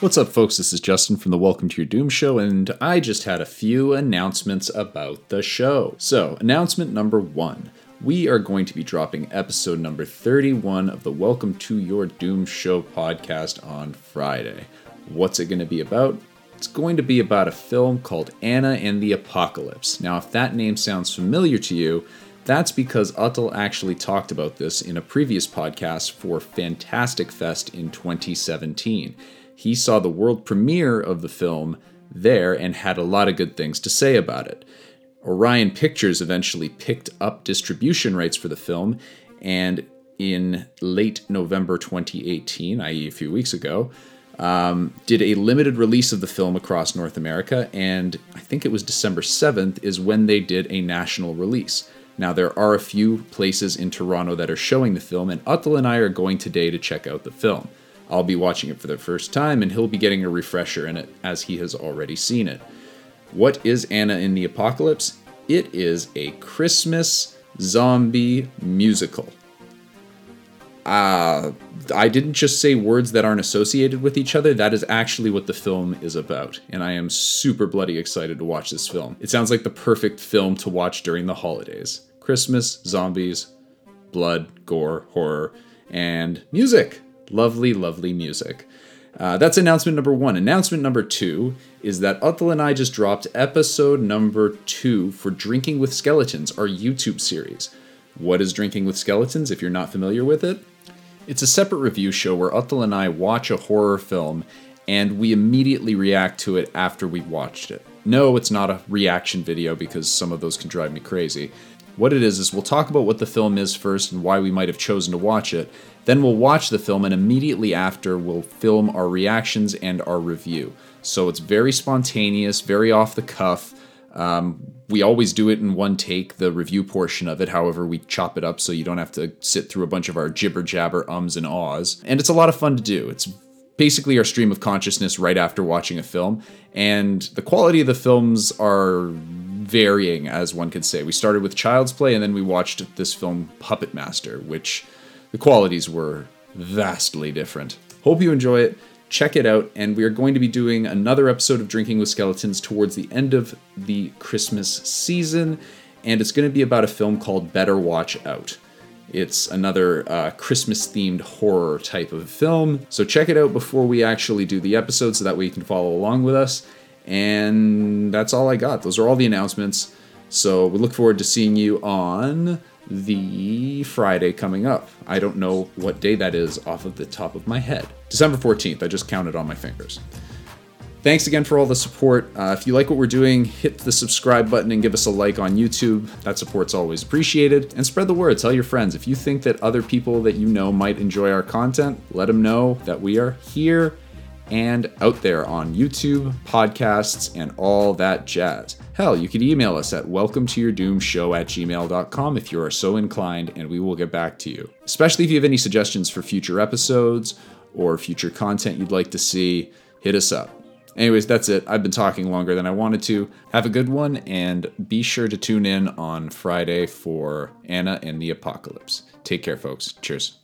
What's up, folks? This is Justin from the Welcome to Your Doom show, and I just had a few announcements about the show. So, announcement number one we are going to be dropping episode number 31 of the Welcome to Your Doom show podcast on Friday. What's it going to be about? It's going to be about a film called Anna and the Apocalypse. Now, if that name sounds familiar to you, that's because Uttal actually talked about this in a previous podcast for Fantastic Fest in 2017. He saw the world premiere of the film there and had a lot of good things to say about it. Orion Pictures eventually picked up distribution rights for the film, and in late November 2018, i.e., a few weeks ago, um, did a limited release of the film across North America, and I think it was December 7th is when they did a national release. Now, there are a few places in Toronto that are showing the film, and Uttal and I are going today to check out the film. I'll be watching it for the first time, and he'll be getting a refresher in it as he has already seen it. What is Anna and the Apocalypse? It is a Christmas zombie musical. Uh, I didn't just say words that aren't associated with each other. That is actually what the film is about. And I am super bloody excited to watch this film. It sounds like the perfect film to watch during the holidays. Christmas, zombies, blood, gore, horror, and music. Lovely, lovely music. Uh, that's announcement number one. Announcement number two is that Uttal and I just dropped episode number two for Drinking with Skeletons, our YouTube series. What is Drinking with Skeletons if you're not familiar with it? It's a separate review show where Uttal and I watch a horror film and we immediately react to it after we've watched it. No, it's not a reaction video because some of those can drive me crazy. What it is is we'll talk about what the film is first and why we might have chosen to watch it. Then we'll watch the film and immediately after we'll film our reactions and our review. So it's very spontaneous, very off the cuff. Um, we always do it in one take, the review portion of it. However, we chop it up so you don't have to sit through a bunch of our jibber jabber ums and ahs. And it's a lot of fun to do. It's basically our stream of consciousness right after watching a film. And the quality of the films are varying, as one could say. We started with Child's Play, and then we watched this film, Puppet Master, which the qualities were vastly different. Hope you enjoy it. Check it out, and we are going to be doing another episode of Drinking with Skeletons towards the end of the Christmas season, and it's going to be about a film called Better Watch Out. It's another uh, Christmas themed horror type of film. So check it out before we actually do the episode so that way you can follow along with us. And that's all I got. Those are all the announcements. So we look forward to seeing you on the Friday coming up. I don't know what day that is off of the top of my head. December 14th. I just counted on my fingers. Thanks again for all the support. Uh, if you like what we're doing, hit the subscribe button and give us a like on YouTube. That support's always appreciated. And spread the word. Tell your friends. If you think that other people that you know might enjoy our content, let them know that we are here and out there on YouTube, podcasts, and all that jazz. Hell, you could email us at welcome to your doom show at gmail.com if you are so inclined, and we will get back to you. Especially if you have any suggestions for future episodes or future content you'd like to see, hit us up. Anyways, that's it. I've been talking longer than I wanted to. Have a good one, and be sure to tune in on Friday for Anna and the Apocalypse. Take care, folks. Cheers.